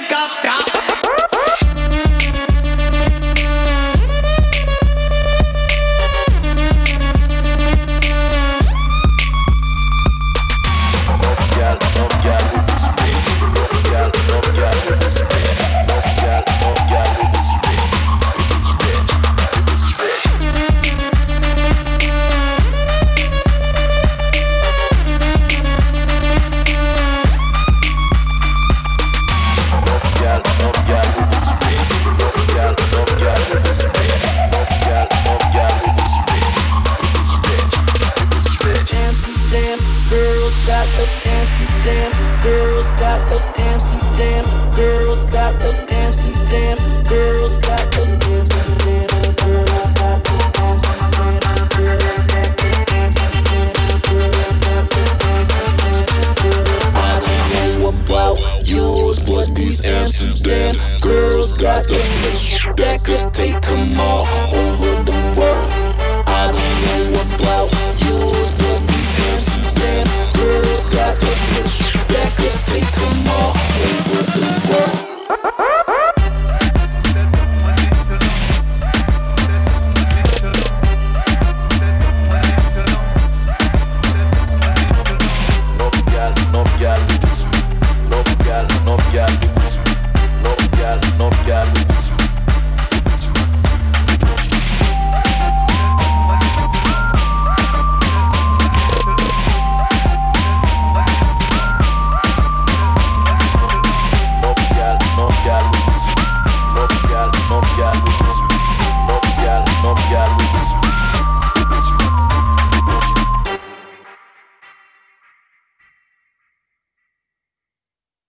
pick that Girls got those MCs dance. Girls got those MCs dance. Girls got those MCs dance. Girls got those about yours, boys, these dance, girls got the that could take them all.